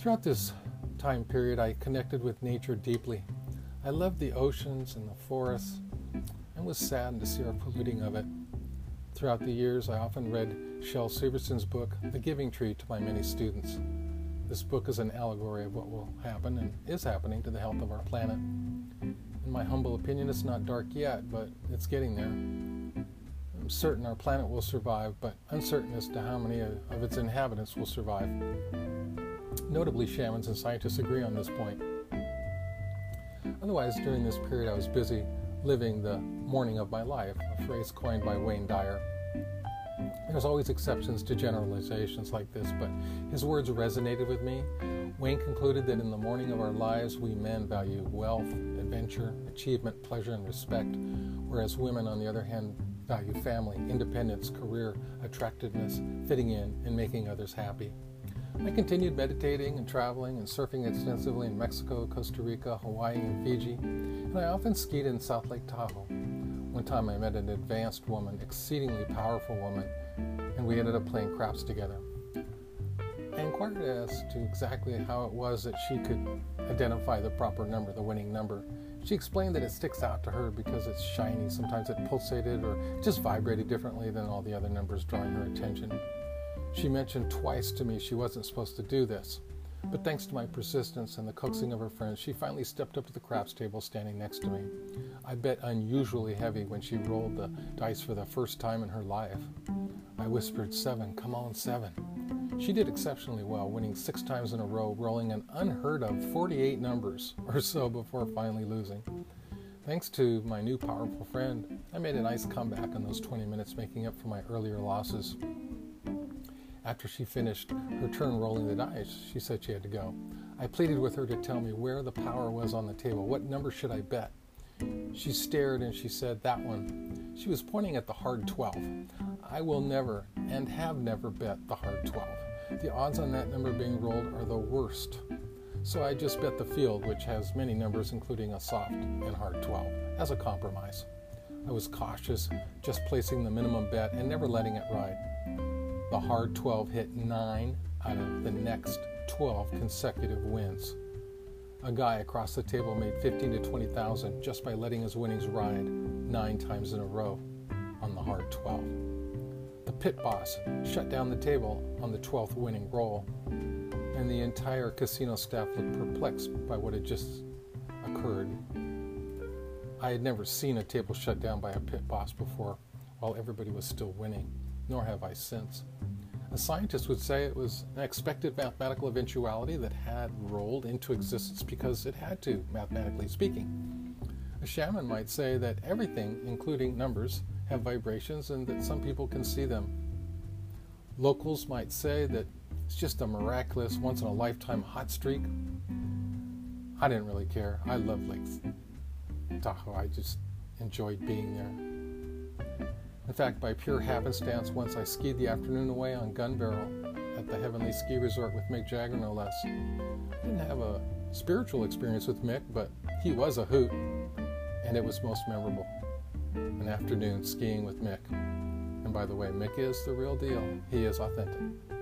Throughout this time period, I connected with nature deeply. I loved the oceans and the forests and was saddened to see our polluting of it. Throughout the years, I often read Shel Silverstein's book, The Giving Tree, to my many students. This book is an allegory of what will happen and is happening to the health of our planet. In my humble opinion, it's not dark yet, but it's getting there. I'm certain our planet will survive, but uncertain as to how many of its inhabitants will survive. Notably, shamans and scientists agree on this point. Otherwise, during this period, I was busy living the morning of my life, a phrase coined by Wayne Dyer. There's always exceptions to generalizations like this, but his words resonated with me. Wayne concluded that in the morning of our lives, we men value wealth, adventure, achievement, pleasure, and respect, whereas women, on the other hand, value family, independence, career, attractiveness, fitting in, and making others happy. I continued meditating and traveling and surfing extensively in Mexico, Costa Rica, Hawaii, and Fiji, and I often skied in South Lake Tahoe. One time I met an advanced woman, exceedingly powerful woman, and we ended up playing craps together. I inquired as to exactly how it was that she could identify the proper number, the winning number. She explained that it sticks out to her because it's shiny. Sometimes it pulsated or just vibrated differently than all the other numbers, drawing her attention. She mentioned twice to me she wasn't supposed to do this, but thanks to my persistence and the coaxing of her friends, she finally stepped up to the craps table standing next to me. I bet unusually heavy when she rolled the dice for the first time in her life. I whispered, Seven, come on, seven. She did exceptionally well, winning six times in a row, rolling an unheard of 48 numbers or so before finally losing. Thanks to my new powerful friend, I made a nice comeback in those 20 minutes, making up for my earlier losses. After she finished her turn rolling the dice, she said she had to go. I pleaded with her to tell me where the power was on the table. What number should I bet? She stared and she said, That one. She was pointing at the hard 12. I will never and have never bet the hard 12. The odds on that number being rolled are the worst. So I just bet the field, which has many numbers, including a soft and hard 12, as a compromise. I was cautious, just placing the minimum bet and never letting it ride. The hard 12 hit 9 out of the next 12 consecutive wins. A guy across the table made 15 to 20,000 just by letting his winnings ride 9 times in a row on the hard 12. The pit boss shut down the table on the 12th winning roll, and the entire casino staff looked perplexed by what had just occurred. I had never seen a table shut down by a pit boss before while everybody was still winning, nor have I since. A scientist would say it was an expected mathematical eventuality that had rolled into existence because it had to, mathematically speaking. A shaman might say that everything, including numbers, have vibrations and that some people can see them. Locals might say that it's just a miraculous, once in a lifetime hot streak. I didn't really care. I love Lake Tahoe. I just enjoyed being there. In fact, by pure happenstance, once I skied the afternoon away on Gun Barrel at the Heavenly Ski Resort with Mick Jagger, no less. I didn't have a spiritual experience with Mick, but he was a hoot, and it was most memorable. An afternoon skiing with Mick. And by the way, Mick is the real deal, he is authentic.